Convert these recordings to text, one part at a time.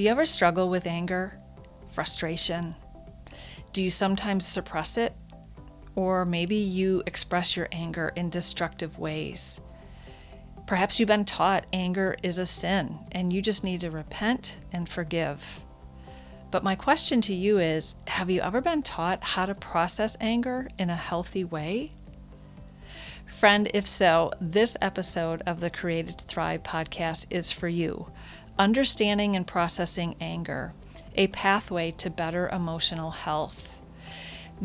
Do you ever struggle with anger, frustration? Do you sometimes suppress it? Or maybe you express your anger in destructive ways. Perhaps you've been taught anger is a sin and you just need to repent and forgive. But my question to you is Have you ever been taught how to process anger in a healthy way? Friend, if so, this episode of the Created to Thrive podcast is for you. Understanding and processing anger, a pathway to better emotional health.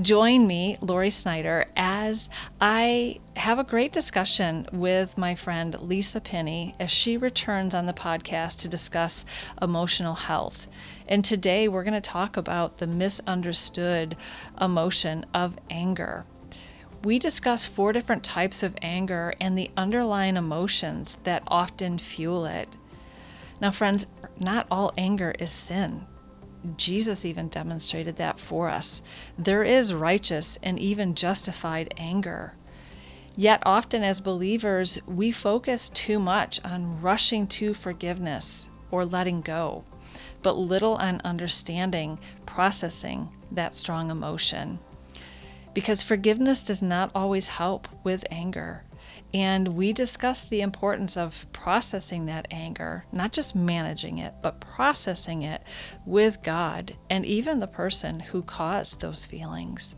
Join me, Lori Snyder, as I have a great discussion with my friend Lisa Pinney as she returns on the podcast to discuss emotional health. And today we're going to talk about the misunderstood emotion of anger. We discuss four different types of anger and the underlying emotions that often fuel it. Now, friends, not all anger is sin. Jesus even demonstrated that for us. There is righteous and even justified anger. Yet, often as believers, we focus too much on rushing to forgiveness or letting go, but little on understanding, processing that strong emotion. Because forgiveness does not always help with anger. And we discussed the importance of processing that anger, not just managing it, but processing it with God and even the person who caused those feelings.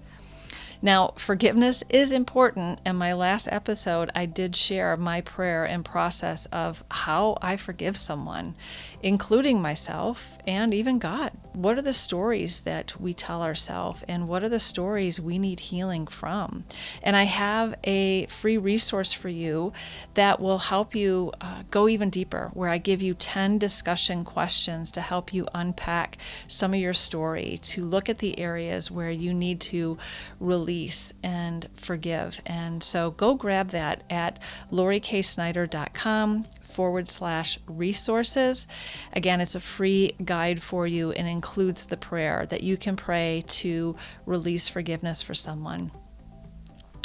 Now, forgiveness is important. In my last episode, I did share my prayer and process of how I forgive someone, including myself and even God. What are the stories that we tell ourselves, and what are the stories we need healing from? And I have a free resource for you that will help you uh, go even deeper, where I give you 10 discussion questions to help you unpack some of your story, to look at the areas where you need to release and forgive. And so go grab that at loriksnyder.com forward slash resources. Again, it's a free guide for you and includes the prayer that you can pray to release forgiveness for someone.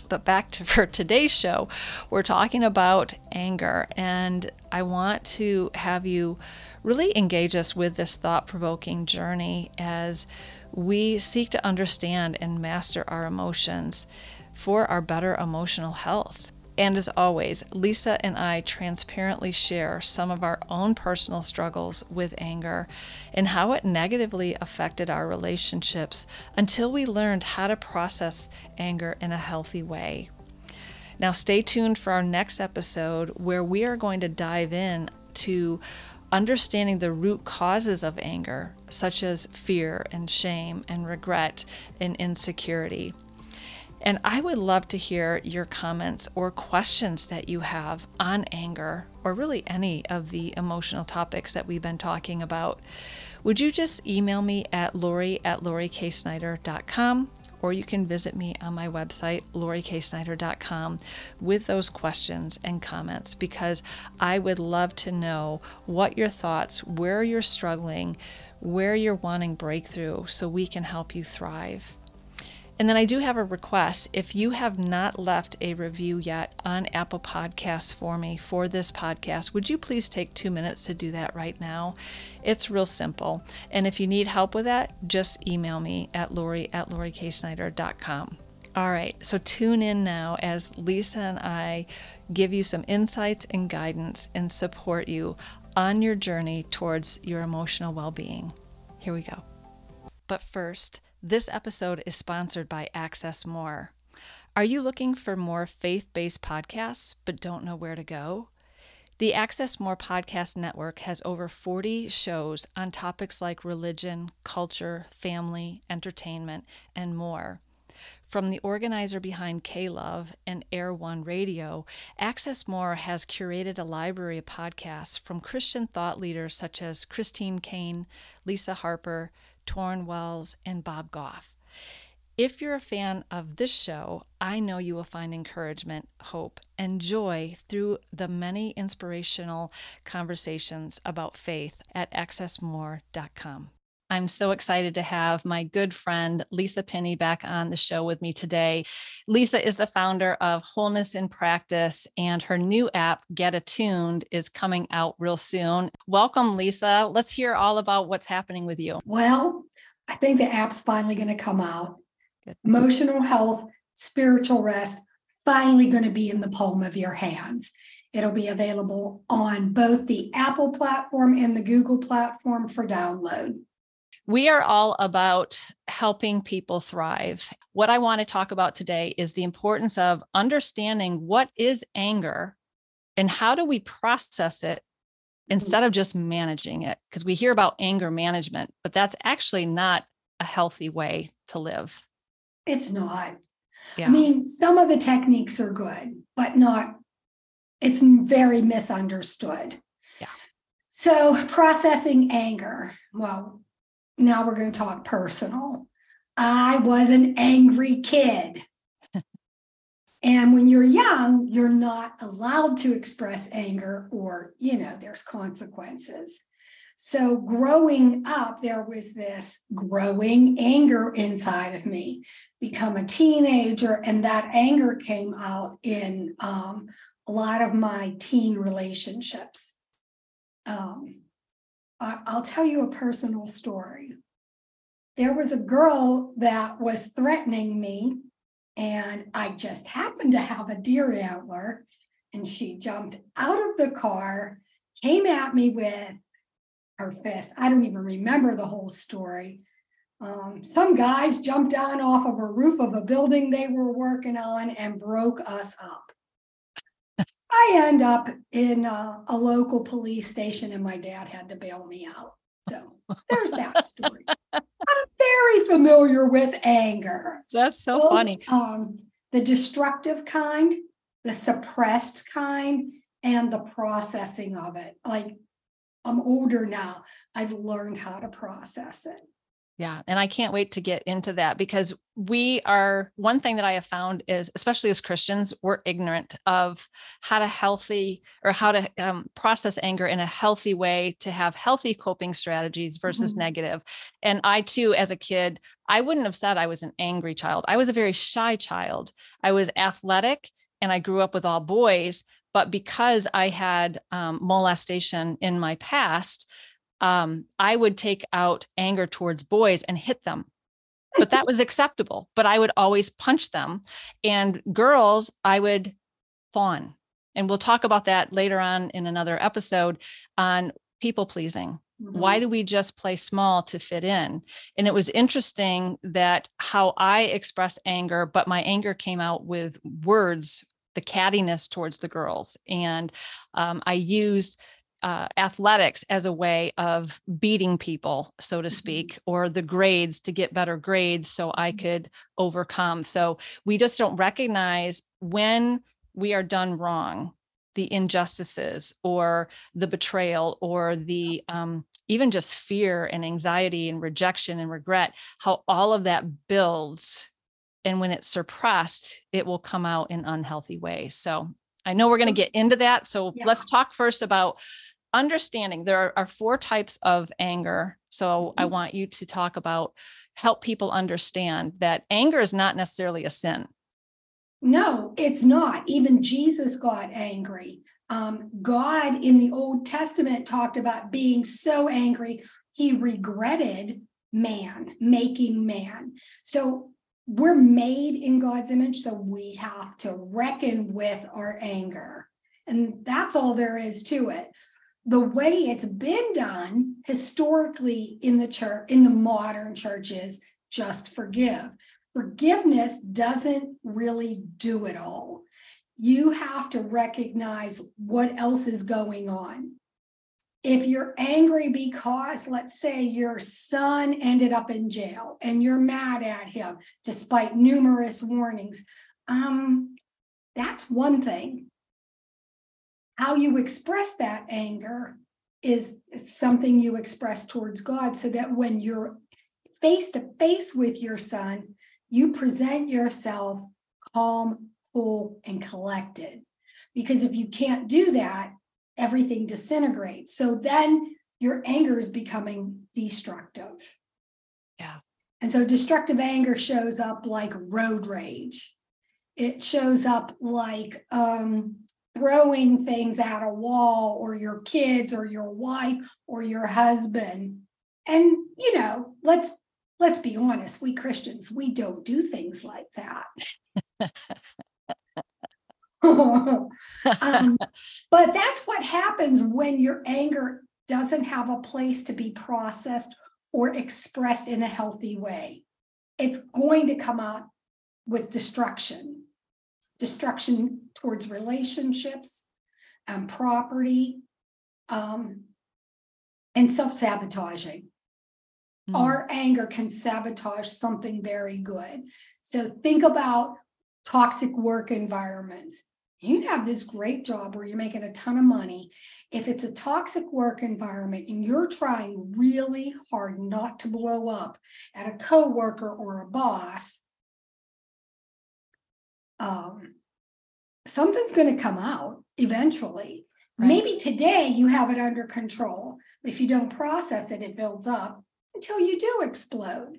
But back to for today's show, we're talking about anger, and I want to have you really engage us with this thought provoking journey as we seek to understand and master our emotions for our better emotional health. And as always, Lisa and I transparently share some of our own personal struggles with anger and how it negatively affected our relationships until we learned how to process anger in a healthy way. Now, stay tuned for our next episode where we are going to dive in to understanding the root causes of anger, such as fear and shame and regret and insecurity. And I would love to hear your comments or questions that you have on anger or really any of the emotional topics that we've been talking about. Would you just email me at lori at loriksnyder.com or you can visit me on my website, loriksnyder.com, with those questions and comments because I would love to know what your thoughts, where you're struggling, where you're wanting breakthrough so we can help you thrive. And then I do have a request. If you have not left a review yet on Apple Podcasts for me for this podcast, would you please take two minutes to do that right now? It's real simple. And if you need help with that, just email me at lori at loriksnyder.com. All right, so tune in now as Lisa and I give you some insights and guidance and support you on your journey towards your emotional well being. Here we go. But first, this episode is sponsored by Access More. Are you looking for more faith based podcasts but don't know where to go? The Access More Podcast Network has over 40 shows on topics like religion, culture, family, entertainment, and more. From the organizer behind K Love and Air One Radio, Access More has curated a library of podcasts from Christian thought leaders such as Christine Caine, Lisa Harper, Tauren Wells, and Bob Goff. If you're a fan of this show, I know you will find encouragement, hope, and joy through the many inspirational conversations about faith at accessmore.com. I'm so excited to have my good friend Lisa Pinney back on the show with me today. Lisa is the founder of Wholeness in Practice, and her new app, Get Attuned, is coming out real soon. Welcome, Lisa. Let's hear all about what's happening with you. Well, I think the app's finally going to come out. Good. Emotional health, spiritual rest, finally going to be in the palm of your hands. It'll be available on both the Apple platform and the Google platform for download. We are all about helping people thrive. What I want to talk about today is the importance of understanding what is anger and how do we process it mm-hmm. instead of just managing it. Because we hear about anger management, but that's actually not a healthy way to live. It's not. Yeah. I mean, some of the techniques are good, but not it's very misunderstood. Yeah. So processing anger. Well, now we're going to talk personal. I was an angry kid. and when you're young, you're not allowed to express anger or, you know, there's consequences. So, growing up, there was this growing anger inside of me. Become a teenager, and that anger came out in um, a lot of my teen relationships. Um, I'll tell you a personal story. There was a girl that was threatening me, and I just happened to have a deer antler, and she jumped out of the car, came at me with her fist. I don't even remember the whole story. Um, some guys jumped down off of a roof of a building they were working on and broke us up. I end up in a, a, local police station, and my dad had to bail me out. So there's that story. I'm very familiar with anger. That's so funny. Um, the destructive kind, the suppressed kind, and the processing of it. Like I'm older now. I've learned how to process it. Yeah. And I can't wait to get into that because we are one thing that I have found is, especially as Christians, we're ignorant of how to healthy or how to um, process anger in a healthy way to have healthy coping strategies versus mm-hmm. negative. And I too, as a kid, I wouldn't have said I was an angry child. I was a very shy child. I was athletic and I grew up with all boys. But because I had um, molestation in my past, um, I would take out anger towards boys and hit them. But that was acceptable. But I would always punch them. And girls, I would fawn. And we'll talk about that later on in another episode on people pleasing. Mm-hmm. Why do we just play small to fit in? And it was interesting that how I expressed anger, but my anger came out with words, the cattiness towards the girls. And um, I used uh, athletics as a way of beating people, so to mm-hmm. speak, or the grades to get better grades so I mm-hmm. could overcome. So we just don't recognize when we are done wrong the injustices or the betrayal or the um, even just fear and anxiety and rejection and regret how all of that builds and when it's suppressed it will come out in unhealthy ways so i know we're going to get into that so yeah. let's talk first about understanding there are, four types of anger. So I mm-hmm. want you to talk about help people understand that anger is not necessarily a sin. No, it's not. Even Jesus got angry. Um, God in the Old Testament talked about being so angry, he regretted man, making man. So we're made in God's image, so we have to reckon with our anger. And that's all there is to it the way it's been done historically in the church in the modern churches just forgive. Forgiveness doesn't really do it all. You have to recognize what else is going on. If you're angry because let's say your son ended up in jail and you're mad at him despite numerous warnings um that's one thing how you express that anger is something you express towards God so that when you're face to face with your son, you present yourself calm, cool, and collected. Because if you can't do that, everything disintegrates. So then your anger is becoming destructive. Yeah. And so destructive anger shows up like road rage. It shows up like um, throwing things at a wall or your kids or your wife or your husband. And you know, let's let's be honest, we Christians, we don't do things like that. um, but that's what happens when your anger doesn't have a place to be processed or expressed in a healthy way. It's going to come out with destruction, destruction towards relationships and property, um, and self sabotaging. Mm. Our anger can sabotage something very good. So think about toxic work environments you can have this great job where you're making a ton of money. If it's a toxic work environment and you're trying really hard not to blow up at a coworker or a boss, um, something's going to come out eventually. Right. Maybe today you have it under control. If you don't process it, it builds up until you do explode.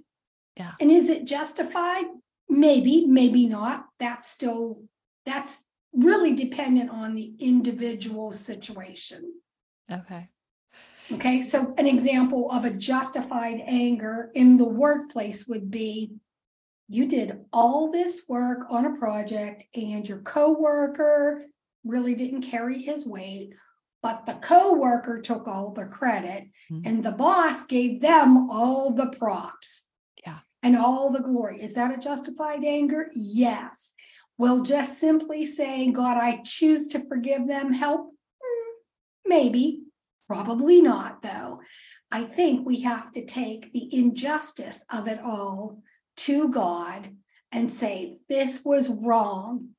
Yeah. And is it justified? Maybe, maybe not. That's still that's really dependent on the individual situation. Okay. Okay, so an example of a justified anger in the workplace would be you did all this work on a project and your coworker really didn't carry his weight, but the coworker took all the credit mm-hmm. and the boss gave them all the props. Yeah. And all the glory. Is that a justified anger? Yes. Will just simply saying, God, I choose to forgive them help? Hmm, maybe, probably not, though. I think we have to take the injustice of it all to God and say, This was wrong.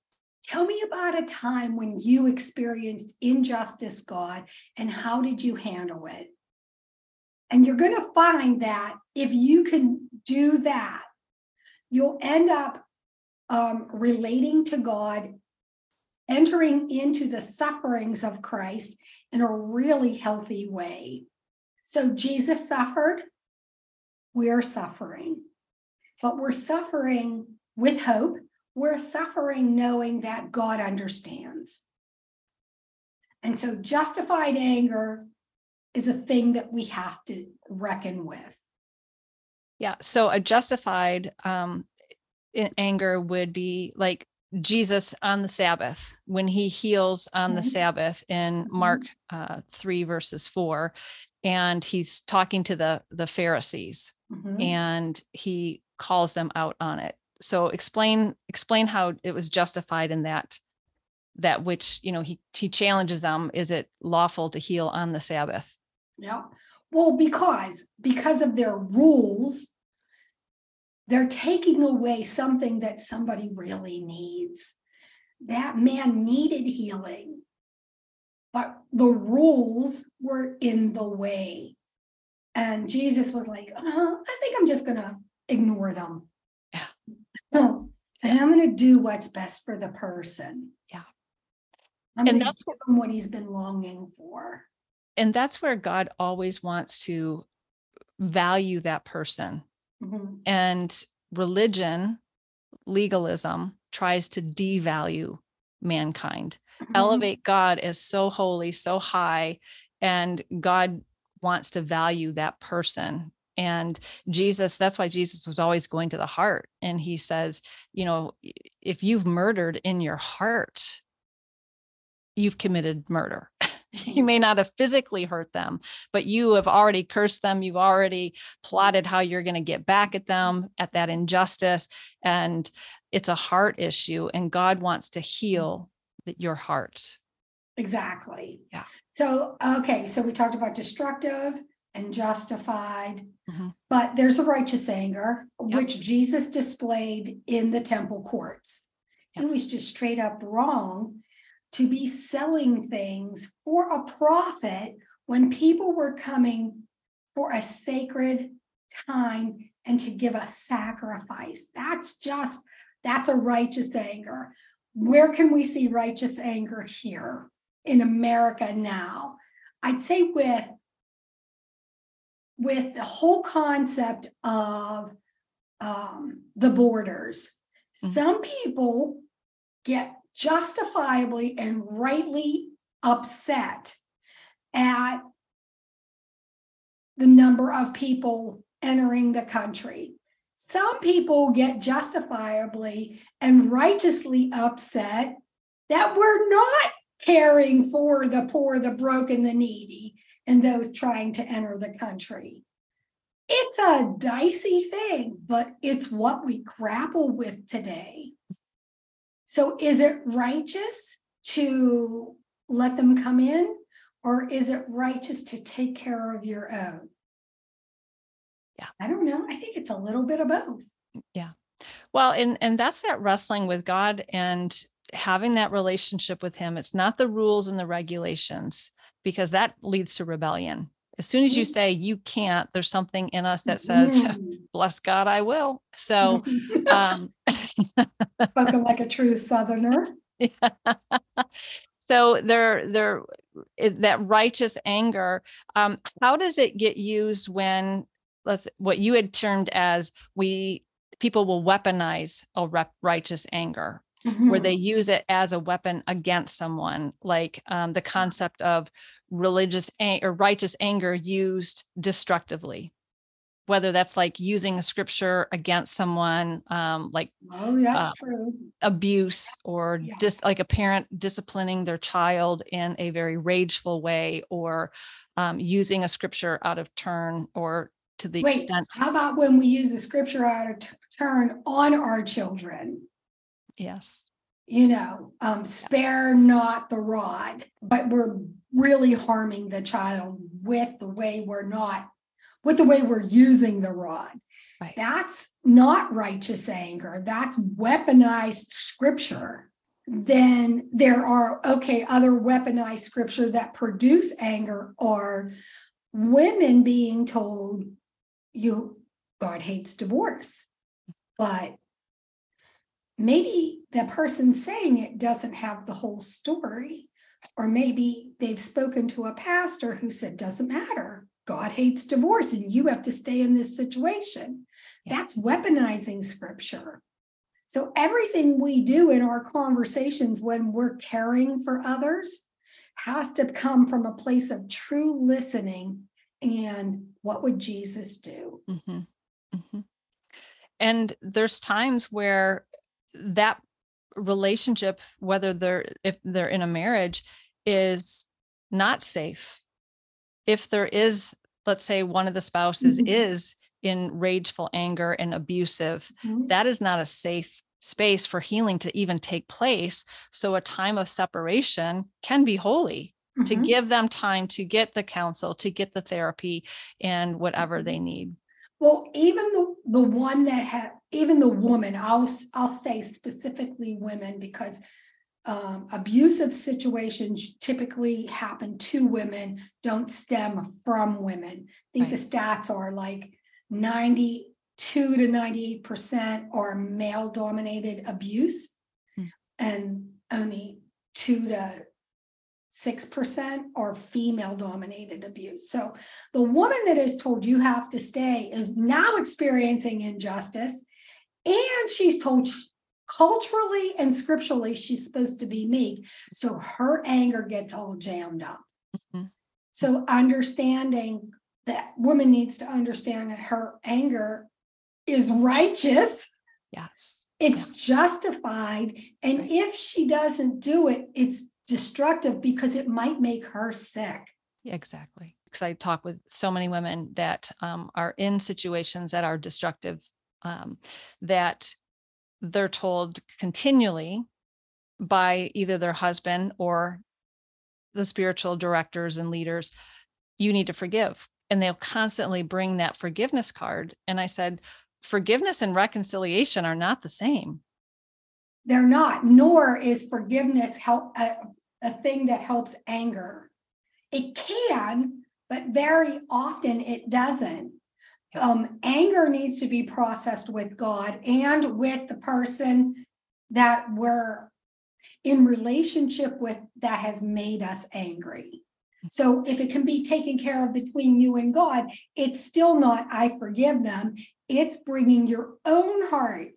Tell me about a time when you experienced injustice, God, and how did you handle it? And you're going to find that if you can do that, you'll end up um, relating to God, entering into the sufferings of Christ in a really healthy way. So Jesus suffered, we're suffering, but we're suffering with hope. We're suffering knowing that God understands. And so justified anger is a thing that we have to reckon with. Yeah. So a justified um, in anger would be like Jesus on the Sabbath when he heals on mm-hmm. the Sabbath in mm-hmm. Mark uh, 3 verses 4 and he's talking to the the Pharisees mm-hmm. and he calls them out on it. So explain explain how it was justified in that that which you know he he challenges them is it lawful to heal on the Sabbath? Yeah. Well because because of their rules they're taking away something that somebody really needs. That man needed healing, but the rules were in the way. And Jesus was like, uh, I think I'm just to ignore them. Yeah. and I'm going to do what's best for the person. Yeah. I'm and that's give him what he's been longing for. And that's where God always wants to value that person Mm-hmm. And religion, legalism, tries to devalue mankind, mm-hmm. elevate God as so holy, so high, and God wants to value that person. And Jesus, that's why Jesus was always going to the heart. And he says, you know, if you've murdered in your heart, you've committed murder. you mm-hmm. may not have physically hurt them, but you have already cursed them. You've already plotted how you're going to get back at them, at that injustice. And it's a heart issue, and God wants to mm-hmm. heal your heart. Exactly. Yeah. So, okay. So we talked about destructive and justified, mm-hmm. but there's a righteous anger, yep. which Jesus displayed in the temple courts. Yep. It was just straight up wrong to be selling things for a profit when people were coming for a sacred time and to give a sacrifice. That's just, that's a righteous anger. Where can we see righteous anger here in America now? I'd say with with the whole concept of um, the borders, Mhm. some people get justifiably and rightly upset at the number of people entering the country. Some people get justifiably and righteously upset that we're not caring for the poor, the broken, the needy, and those trying to enter the country. It's a dicey thing, but it's what we grapple with today. So, is it righteous to let them come in, or is it righteous to take care of your own? Yeah. I don't know. I think it's a little bit of both. Yeah. Well, and and that's that wrestling with God and having that relationship with him. It's not the rules and the regulations because that leads to rebellion. As soon as you say you can't, there's something in us that says, Mm. bless God, I will. So um Spoken like a true Southerner. so there there that righteous anger um how does it get used when let's what you had termed as we people will weaponize a rep, righteous anger where they use it as a weapon against someone like um, the concept of religious ang- or righteous anger used destructively whether that's like using a scripture against someone um, like Oh, that's uh, true. abuse or Yeah. just like a parent disciplining their child in a very rageful way or um, using a scripture out of turn or to the Wait, extent how about when we use the scripture out of t- turn on our children? Yes You know, um, spare not the rod, but we're really harming the child with the way we're not, with the way we're using the rod. Right. That's not righteous anger. That's weaponized scripture. Then there are, okay, other weaponized scripture that produce anger are women being told, you, God hates divorce. But maybe the person saying it doesn't have the whole story. Or maybe they've spoken to a pastor who said, doesn't matter. God hates divorce and you have to stay in this situation. Yeah. That's weaponizing scripture. So everything we do in our conversations when we're caring for others has to come from a place of true listening and what would Jesus do? Mhm, mhm. and there's times where that relationship whether they're if they're in a marriage is not safe if there is let's say one of the spouses Mhm. is in rageful anger and abusive Mhm. that is not a safe space for healing to even take place so a time of separation can be holy to Mhm. give them time to get the counsel to get the therapy and whatever they need Well, even the the one that had even the woman, I'll I'll say specifically women because um, abusive situations typically happen to women, don't stem from women. I think the stats are like ninety-two to ninety-eight percent are male-dominated abuse, Hmm. and only two to six percent are female-dominated abuse. So the woman that is told you have to stay is now experiencing injustice. And she's told culturally and scripturally she's supposed to be meek. So her anger gets all jammed up. Mhm. So understanding that woman needs to understand that her anger is righteous, yes it's justified. And Right. if she doesn't do it, it's destructive because it might make her sick. Exactly. Because I talk with so many women that um, are in situations that are destructive, um, that they're told continually by either their husband or the spiritual directors and leaders, you need to forgive. And they'll constantly bring that forgiveness card. And I said, forgiveness and reconciliation are not the same. They're not, nor is forgiveness help a, a thing that helps anger. It can, but very often it doesn't. Um, anger needs to be processed with God and with the person that we're in relationship with that has made us angry. So if it can be taken care of between you and God, it's still not, I forgive them. It's bringing your own heart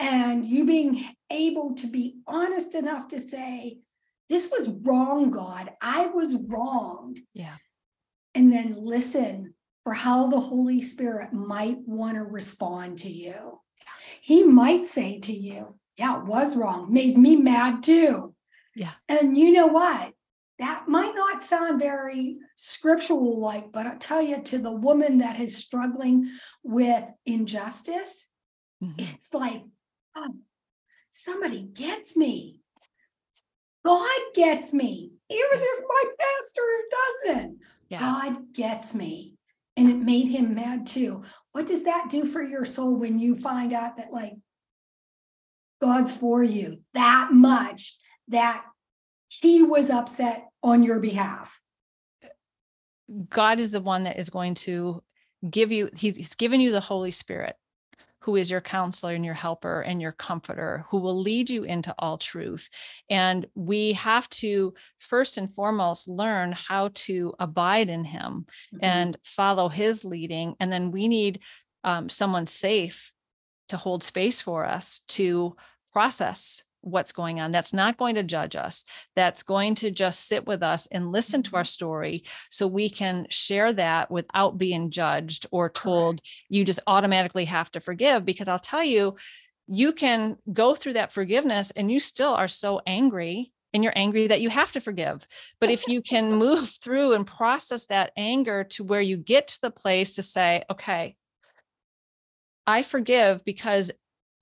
and you being able to be honest enough to say, this was wrong, God. I was wronged. Yeah. And then listen for how the Holy Spirit might want to respond to you. He might say to you, Yeah, it was wrong, made me mad too. Yeah. And you know what? That might not sound very scriptural like, but I tell you, to the woman that is struggling with injustice, Mhm. it's like, oh, somebody gets me. God gets me, even if my pastor doesn't. Yeah. God gets me. And it made him mad too. What does that do for your soul when you find out that, like, God's for you that much that he was upset on your behalf? God is the one that is going to give you, he's, he's given you the Holy Spirit, who is your counselor and your helper and your comforter, who will lead you into all truth. And we have to first and foremost learn how to abide in him and follow his leading. And then we need um, someone safe to hold space for us to process what's going on. That's not going to judge us. That's going to just sit with us and listen to our mm-hmm. story so we can share that without being judged or told you just automatically have to forgive. Because I'll tell you, you can go through that forgiveness and you still are so angry and you're angry that you have to forgive. But if you can move through and process that anger to where you get to the place to say, okay, I forgive because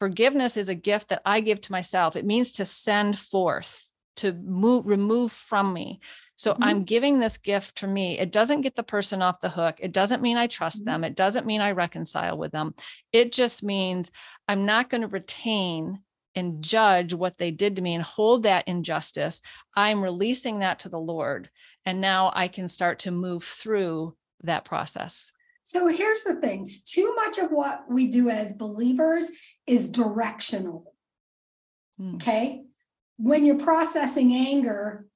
forgiveness is a gift that I give to myself. It means to send forth, to move, remove from me. So Mhm. I'm giving this gift to me. It doesn't get the person off the hook. It doesn't mean I trust Mhm. them. It doesn't mean I reconcile with them. It just means I'm not going to retain and judge what they did to me and hold that injustice. I'm releasing that to the Lord. And now I can start to move through that process. So here's the things too much of what we do as believers is directional. Mm. Okay. When you're processing anger,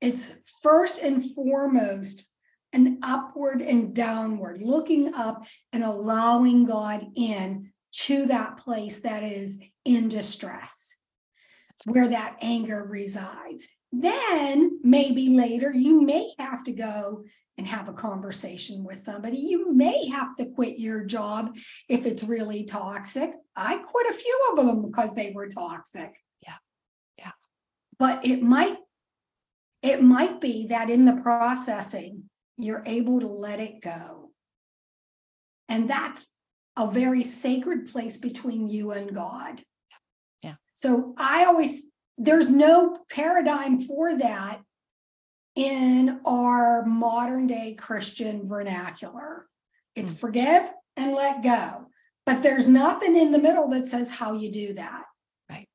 it's first and foremost an upward and downward, looking up and allowing God in to that place that is in distress, where that anger resides. Then maybe later you may have to go and have a conversation with somebody. You may have to quit your job if it's really toxic. I quit a few of them because they were toxic. Yeah. Yeah. But it might it might be that in the processing you're able to let it go. And that's a very sacred place between you and God. Yeah. So I always there's no paradigm for that in our modern day Christian vernacular. It's Mm. forgive and let go. But there's nothing in the middle that says how you do that. Right.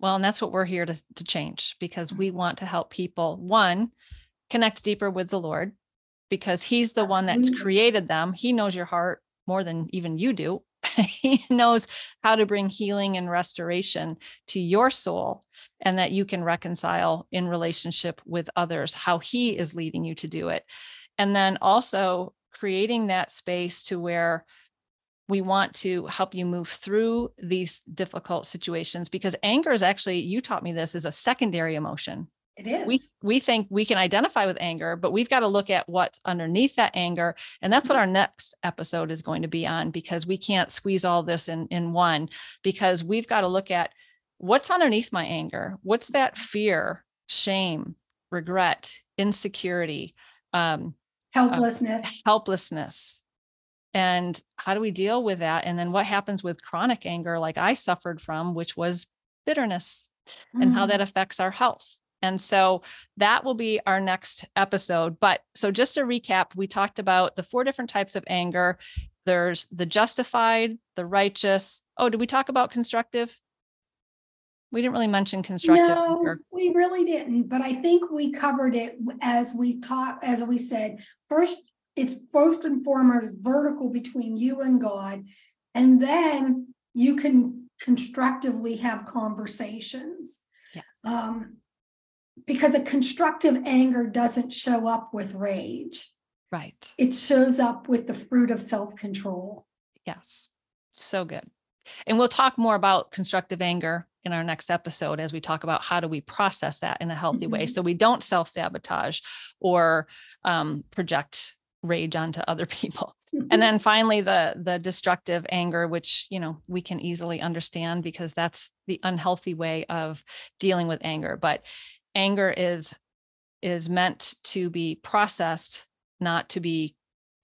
Well, and that's what we're here to, to change because Mm. we want to help people, one, connect deeper with the Lord because he's the one that's created them. He knows your heart more than even you do. he knows how to bring healing and restoration to your soul and that you can reconcile in relationship with others, how he is leading you to do it. And then also creating that space to where we want to help you move through these difficult situations because anger is actually you taught me this is a secondary emotion It is. we we think we can identify with anger but we've got to look at what's underneath that anger and that's what our next episode is going to be on because we can't squeeze all this in in one because we've got to look at what's underneath my anger what's that fear shame regret insecurity um, helplessness. helplessness and how do we deal with that and then what happens with chronic anger like i suffered from which was bitterness and how Mm. that affects our health and so that will be our next episode but so just to recap we talked about the four different types of anger there's the justified the righteous oh did we talk about constructive we didn't really mention constructive No, anger. we really didn't, but I think we covered it as we taught, as we said, first, it's first and foremost vertical between you and God. And then you can constructively have conversations. Yeah. Um, because a constructive anger doesn't show up with rage. Right. It shows up with the fruit of self control. Yes. So good. And we'll talk more about constructive anger in our next episode as we talk about how do we process that in a healthy way Mhm. so we don't self sabotage or um, project rage onto other people. And then finally the the destructive anger which you know we can easily understand because that's the unhealthy way of dealing with anger but anger is is meant to be processed not to be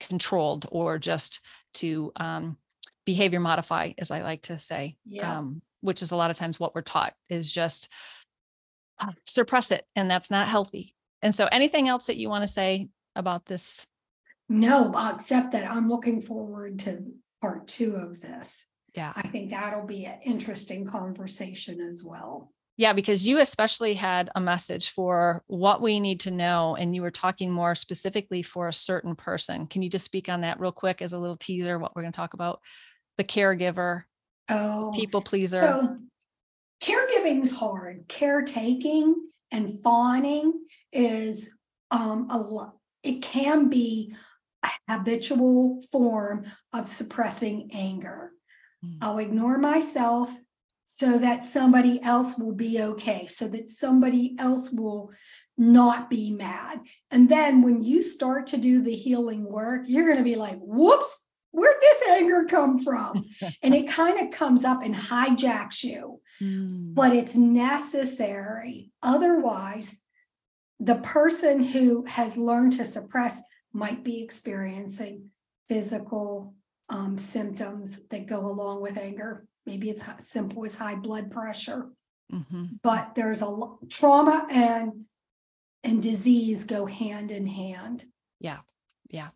controlled or just to um, behavior modify as i like to say Yeah. um, which is a lot of times what we're taught is just uh, suppress it and that's not healthy and so anything else that you want to say about this No, except that I'm looking forward to part two of this. yeah I think that'll be an interesting conversation as well. Yeah, because you especially had a message for what we need to know, and you were talking more specifically for a certain person. Can you just speak on that real quick as a little teaser? What we're going to talk about? The caregiver, Oh, people pleaser. so caregiving's hard. Caretaking and fawning is um a lot. It can be a habitual form of suppressing anger. Mm. I'll ignore myself so that somebody else will be okay, so that somebody else will not be mad. And then when you start to do the healing work, you're going to be like, whoops, where'd this anger come from? and it kind of comes up and hijacks you, Mm. but it's necessary. Otherwise, the person who has learned to suppress might be experiencing physical um, symptoms that go along with anger. Maybe it's hi- simple as high blood pressure, Mhm. but there's a lo- trauma and and disease go hand in hand. Yeah. Yeah.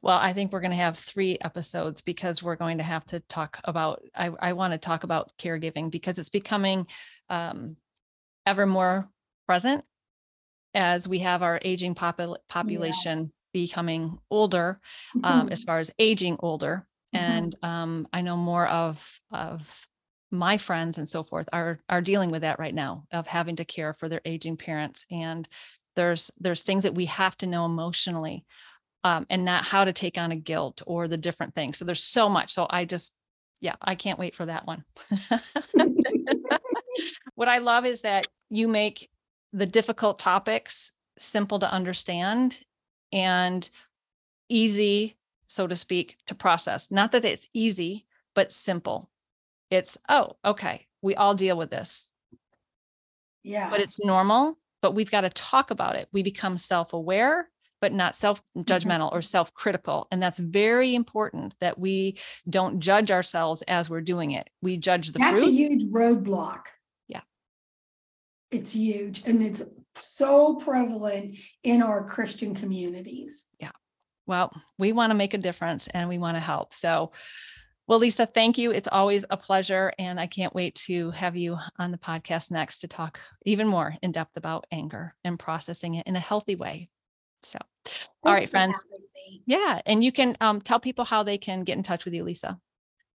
Well, I think we're going to have three episodes because we're going to have to talk about, I, I want to talk about caregiving because it's becoming um, ever more present as we have our aging popul- population becoming older um, as far as aging older. Mhm. And um, I know more of, of my friends and so forth are, are dealing with that right now of having to care for their aging parents. And there's, there's things that we have to know emotionally um, and not how to take on a guilt or the different things. So there's so much. So I just, yeah, I can't wait for that one. what I love is that you make the difficult topics simple to understand and easy, so to speak, to process. Not that it's easy, but simple. It's, oh, okay, we all deal with this, yeah, but it's normal, but we've got to talk about it. We become self aware, but not mm-hmm. self judgmental or self critical. And that's very important that we don't judge ourselves as we're doing it. We judge the That's a huge roadblock. Yeah. It's huge and it's so prevalent in our Christian communities. Well, we want to make a difference and we want to help. So, well, Lisa, thank you. It's always a pleasure. And I can't wait to have you on the podcast next to talk even more in depth about anger and processing it in a healthy way. So, all right, Thanks friends. Yeah. And you can um, tell people how they can get in touch with you, Lisa.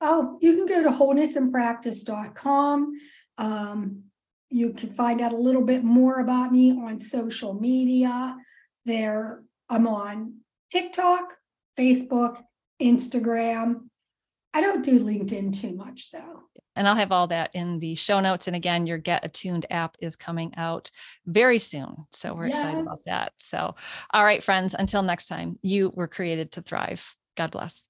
Oh, you can go to wholenessinpractice.com. Um, you can find out a little bit more about me on social media. There, I'm on TikTok, Facebook, Instagram. I don't do LinkedIn too much though. And I'll have all that in the show notes. And again, your Get Attuned app is coming out very soon. So we're excited about that. So, all right, friends, until next time, you were created to thrive. God bless.